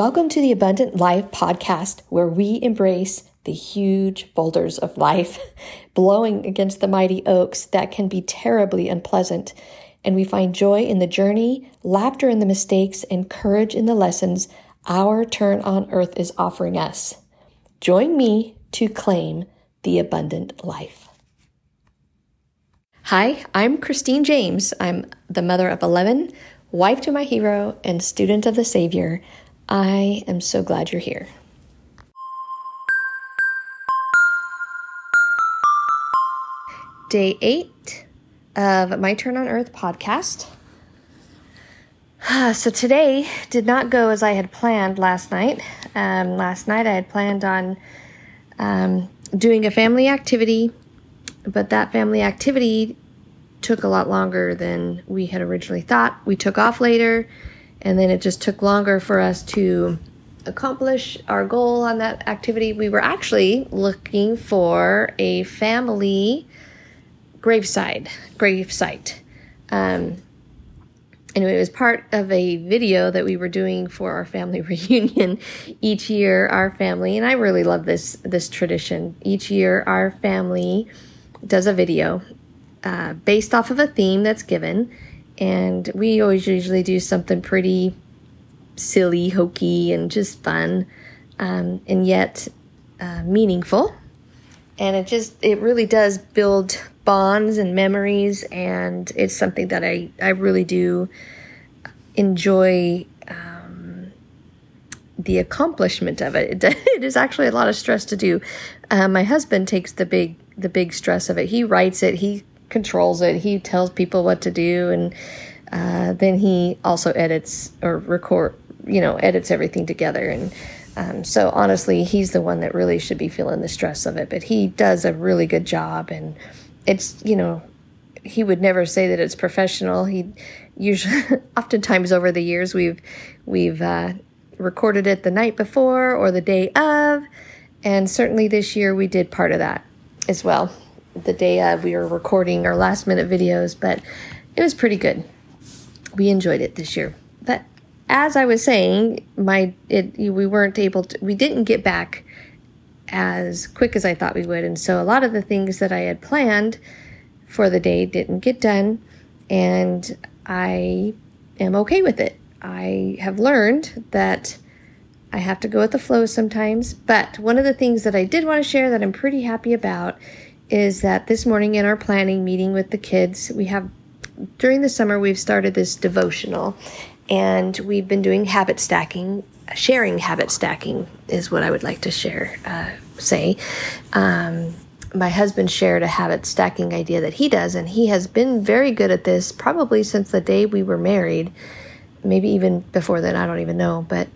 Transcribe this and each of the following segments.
Welcome to the Abundant Life podcast, where we embrace the huge boulders of life, blowing against the mighty oaks that can be terribly unpleasant. And we find joy in the journey, laughter in the mistakes, and courage in the lessons our turn on earth is offering us. Join me to claim the abundant life. Hi, I'm Christine James. I'm the mother of 11, wife to my hero, and student of the Savior. I am so glad you're here. Day eight of My Turn on Earth podcast. So today did not go as I had planned last night. Um, last night I had planned on um, doing a family activity, but that family activity took a lot longer than we had originally thought. We took off later and then it just took longer for us to accomplish our goal on that activity. We were actually looking for a family graveside, grave site. Um, anyway, it was part of a video that we were doing for our family reunion each year. Our family, and I really love this this tradition. Each year, our family does a video uh, based off of a theme that's given and we always usually do something pretty silly, hokey, and just fun, um, and yet uh, meaningful. And it just, it really does build bonds and memories, and it's something that I, I really do enjoy um, the accomplishment of it. it. It is actually a lot of stress to do. Uh, my husband takes the big, the big stress of it. He writes it. He controls it. He tells people what to do, and uh, then he also edits or record, you know, edits everything together. And um, so honestly, he's the one that really should be feeling the stress of it. But he does a really good job, and it's you know, he would never say that it's professional. He usually, oftentimes over the years, we've we've uh, recorded it the night before or the day of, and certainly this year we did part of that as well the day of. We were recording our last minute videos, but it was pretty good. We enjoyed it this year. But as I was saying, my it we weren't able to we didn't get back as quick as I thought we would. And so a lot of the things that I had planned for the day didn't get done and I am okay with it. I have learned that I have to go with the flow sometimes, but one of the things that I did want to share that I'm pretty happy about is that this morning in our planning meeting with the kids, we have during the summer we've started this devotional and we've been doing habit stacking sharing habit stacking is what i would like to share uh, say. Um, my husband shared a habit stacking idea that he does and he has been very good at this probably since the day we were married maybe even before then i don't even know but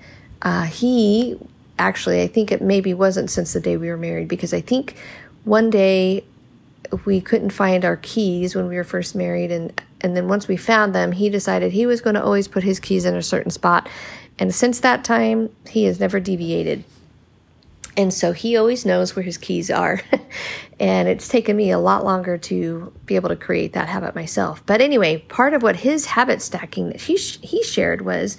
uh, he actually i think it maybe wasn't since the day we were married because i think one day we couldn't find our keys when we were first married and and then once we found them he decided he was going to always put his keys in a certain spot. And since that time he has never deviated. And so he always knows where his keys are. And it's taken me a lot longer to be able to create that habit myself. But anyway part of what his habit stacking that he sh- he shared was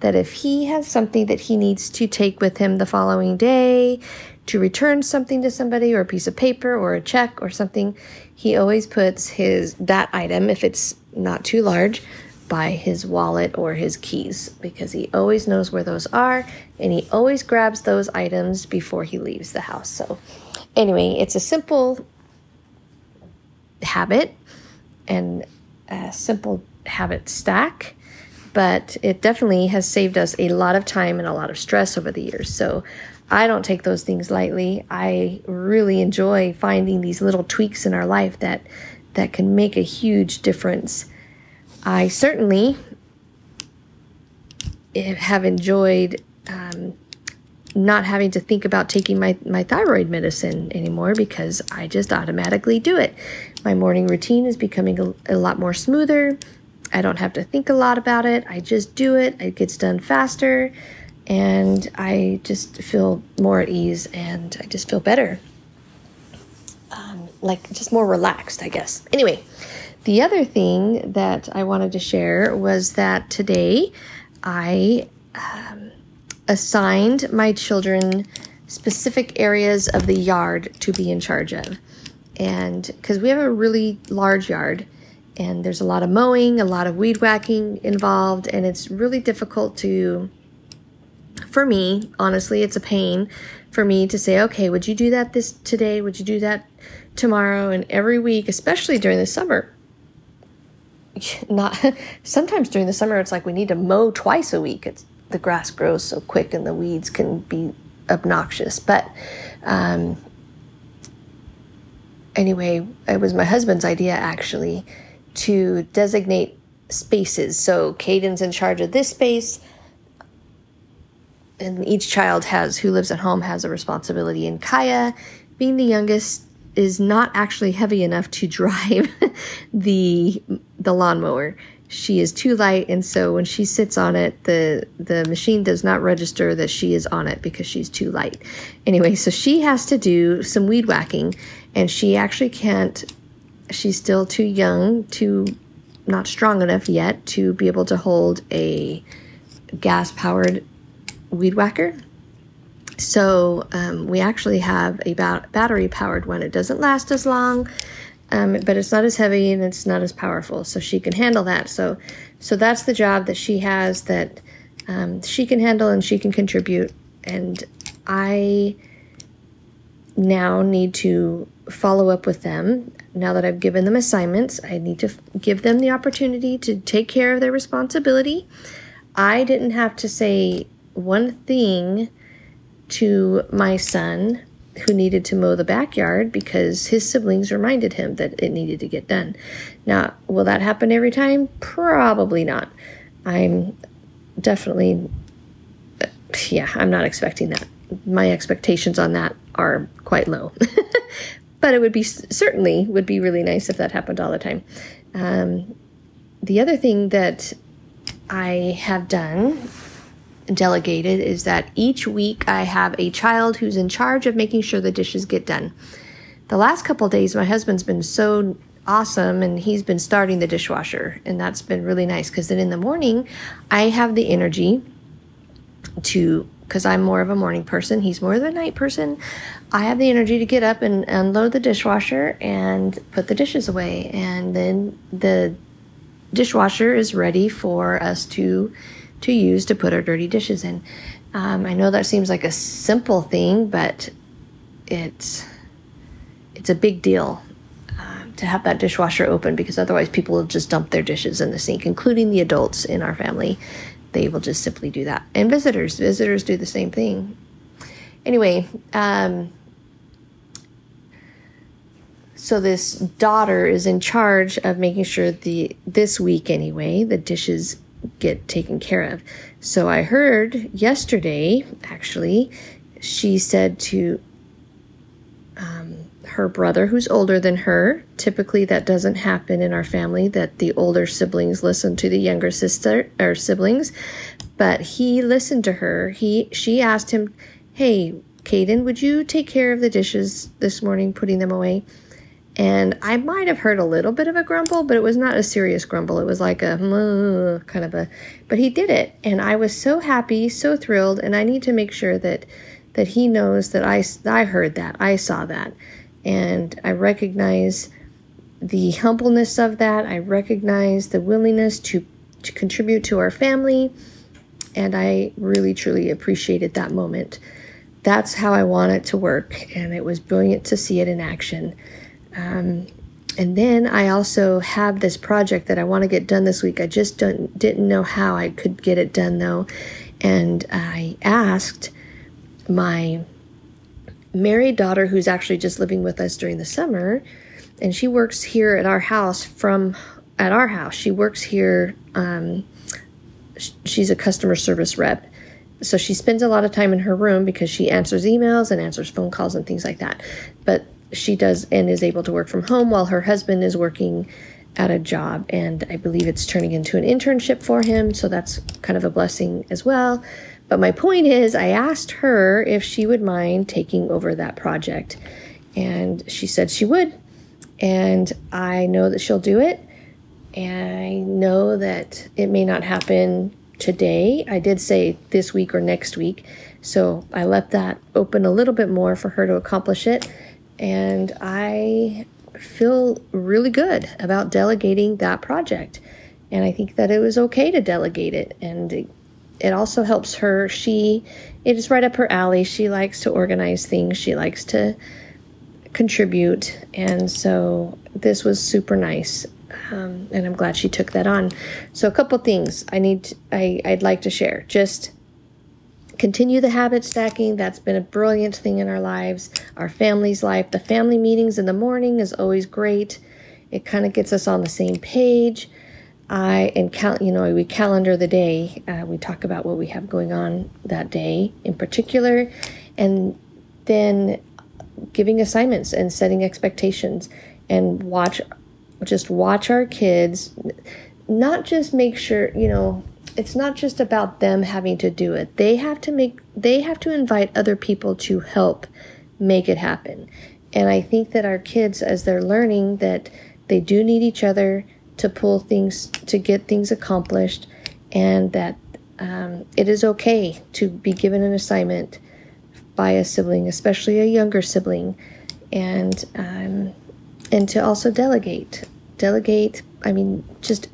that if he has something that he needs to take with him the following day to return something to somebody or a piece of paper or a check or something, he always puts his that item if it's not too large by his wallet or his keys because he always knows where those are and he always grabs those items before he leaves the house. So anyway, it's a simple habit and a simple habit stack but it definitely has saved us a lot of time and a lot of stress over the years. So I don't take those things lightly. I really enjoy finding these little tweaks in our life that that can make a huge difference. I certainly have enjoyed um, not having to think about taking my, my thyroid medicine anymore because I just automatically do it. My morning routine is becoming a, a lot more smoother. I don't have to think a lot about it. I just do it. It gets done faster and I just feel more at ease and I just feel better. Um, like just more relaxed, I guess. Anyway, the other thing that I wanted to share was that today I um, assigned my children specific areas of the yard to be in charge of. And because we have a really large yard, and there's a lot of mowing, a lot of weed whacking involved, and it's really difficult to, for me, honestly, it's a pain for me to say, okay, would you do that this today? Would you do that tomorrow? And every week, especially during the summer, not sometimes during the summer, it's like we need to mow twice a week. It's the grass grows so quick and the weeds can be obnoxious. But um, anyway, it was my husband's idea actually to designate spaces. So Caden's in charge of this space, and each child has who lives at home has a responsibility. And Kaya, being the youngest, is not actually heavy enough to drive the the lawnmower she is too light and so when she sits on it the the machine does not register that she is on it because she's too light anyway so she has to do some weed whacking and she actually can't she's still too young too not strong enough yet to be able to hold a gas powered weed whacker so um, we actually have a bat- battery powered one it doesn't last as long um, but it's not as heavy and it's not as powerful, so she can handle that. So, so that's the job that she has that um, she can handle and she can contribute. And I now need to follow up with them. Now that I've given them assignments, I need to f- give them the opportunity to take care of their responsibility. I didn't have to say one thing to my son who needed to mow the backyard because his siblings reminded him that it needed to get done. Now, will that happen every time? Probably not. I'm definitely, yeah, I'm not expecting that. My expectations on that are quite low. but it would be certainly would be really nice if that happened all the time. Um, the other thing that I have done delegated is that each week I have a child who's in charge of making sure the dishes get done. The last couple days, my husband's been so awesome and he's been starting the dishwasher, and that's been really nice because then in the morning, I have the energy to because I'm more of a morning person, he's more of a night person. I have the energy to get up and unload the dishwasher and put the dishes away, and then the dishwasher is ready for us to to use to put our dirty dishes in. Um, I know that seems like a simple thing, but it's it's a big deal uh, to have that dishwasher open because otherwise people will just dump their dishes in the sink, including the adults in our family. They will just simply do that, and visitors visitors do the same thing. Anyway, um, so this daughter is in charge of making sure the this week anyway the dishes get taken care of. So I heard yesterday, actually, she said to um, her brother, who's older than her, typically that doesn't happen in our family, that the older siblings listen to the younger sister or siblings, but he listened to her. He she asked him, "Hey, Caden, would you take care of the dishes this morning, putting them away?" And I might have heard a little bit of a grumble, but it was not a serious grumble. It was like a kind of a, but he did it. And I was so happy, so thrilled. And I need to make sure that, that he knows that I, I heard that, I saw that. And I recognize the humbleness of that. I recognize the willingness to, to contribute to our family. And I really, truly appreciated that moment. That's how I want it to work. And it was brilliant to see it in action. Um, and then I also have this project that I want to get done this week. I just don't, didn't know how I could get it done though. And I asked my married daughter, who's actually just living with us during the summer, and she works here at our house from at our house. She works here. Um, she's a customer service rep. So she spends a lot of time in her room because she answers emails and answers phone calls and things like that. But she does and is able to work from home while her husband is working at a job and i believe it's turning into an internship for him so that's kind of a blessing as well but my point is i asked her if she would mind taking over that project and she said she would and i know that she'll do it and i know that it may not happen today. I did say this week or next week. So I left that open a little bit more for her to accomplish it. And I feel really good about delegating that project. And I think that it was okay to delegate it. And it, also helps her. She, it is right up her alley. She likes to organize things, she likes to contribute. And so this was super nice. Um, and I'm glad she took that on. So a couple things I need, to, I, I'd like to share. Just continue the habit stacking. That's been a brilliant thing in our lives, our family's life. The family meetings in the morning is always great. It kind of gets us on the same page. I and count, you know, we calendar the day. Uh, we talk about what we have going on that day in particular, and then giving assignments and setting expectations and watch, just watch our kids. Not just make sure, you know, it's not just about them having to do it. They have to make they have to invite other people to help make it happen. And I think that our kids as they're learning that they do need each other to pull things to get things accomplished and that um, it is okay to be given an assignment by a sibling, especially a younger sibling, and um, and to also delegate. Delegate. I mean, just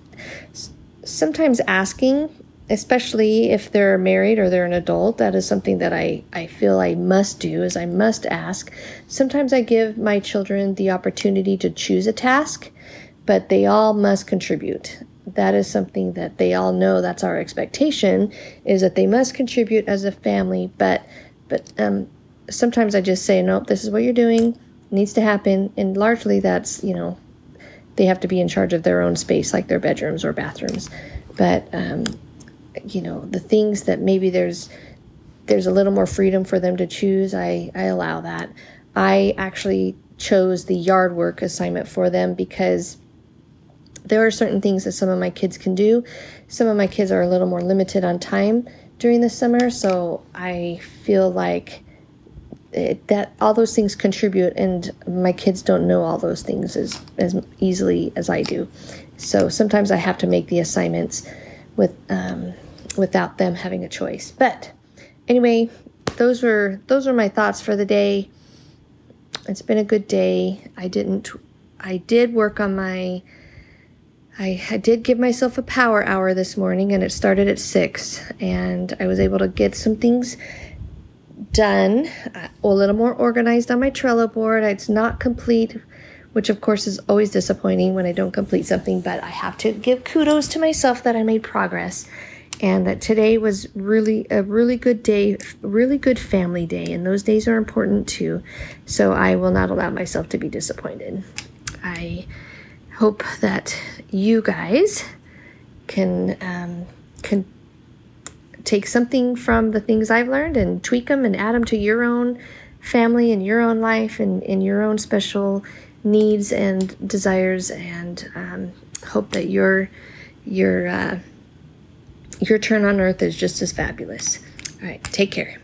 sometimes asking, especially if they're married or they're an adult, that is something that I, I feel I must do is I must ask. Sometimes I give my children the opportunity to choose a task, but they all must contribute. That is something that they all know that's our expectation is that they must contribute as a family, but but um, sometimes I just say, nope, this is what you're doing, needs to happen, and largely that's you know they have to be in charge of their own space, like their bedrooms or bathrooms. But um, you know, the things that maybe there's there's a little more freedom for them to choose, I I allow that. I actually chose the yard work assignment for them because there are certain things that some of my kids can do. Some of my kids are a little more limited on time during the summer, so I feel like it, that all those things contribute and my kids don't know all those things as, as easily as I do. So sometimes I have to make the assignments with um, without them having a choice. But anyway, those were those were my thoughts for the day. It's been a good day. I didn't I did work on my I, I did give myself a power hour this morning and it started at 6 and I was able to get some things done, a little more organized on my Trello board. It's not complete, which of course is always disappointing when I don't complete something, but I have to give kudos to myself that I made progress and that today was really a really good day, really good family day, and those days are important too. So I will not allow myself to be disappointed. I hope that you guys can um, can take something from the things I've learned and tweak them and add them to your own family and your own life and in your own special needs and desires and um, hope that your your uh, your turn on earth is just as fabulous. All right, take care.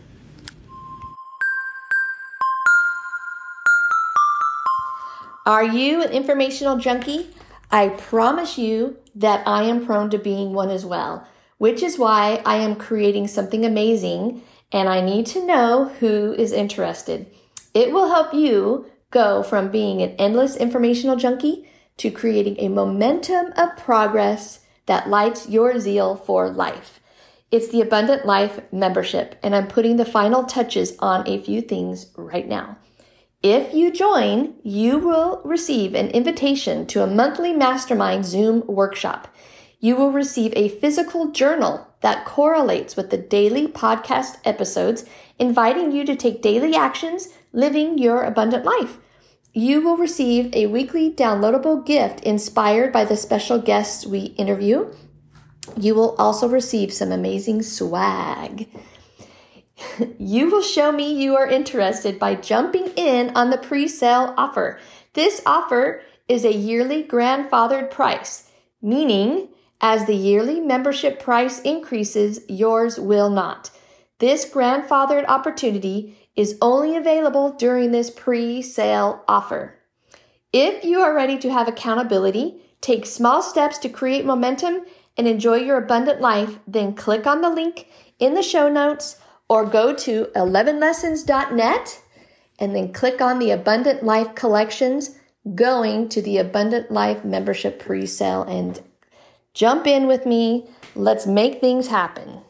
Are you an informational junkie? I promise you that I am prone to being one as well which is why I am creating something amazing and I need to know who is interested. It will help you go from being an endless informational junkie to creating a momentum of progress that lights your zeal for life. It's the Abundant Life membership, and I'm putting the final touches on a few things right now. If you join, you will receive an invitation to a monthly mastermind Zoom workshop you will receive a physical journal that correlates with the daily podcast episodes, inviting you to take daily actions living your abundant life. You will receive a weekly downloadable gift inspired by the special guests we interview. You will also receive some amazing swag. you will show me you are interested by jumping in on the pre sale offer. This offer is a yearly grandfathered price, meaning as the yearly membership price increases, yours will not. This grandfathered opportunity is only available during this pre sale offer. If you are ready to have accountability, Take small steps to create momentum and enjoy your abundant life, then click on the link in the show notes or go to 11lessons.net and then click on the Abundant Life collections going to the Abundant Life membership pre-sale and jump in with me. Let's make things happen.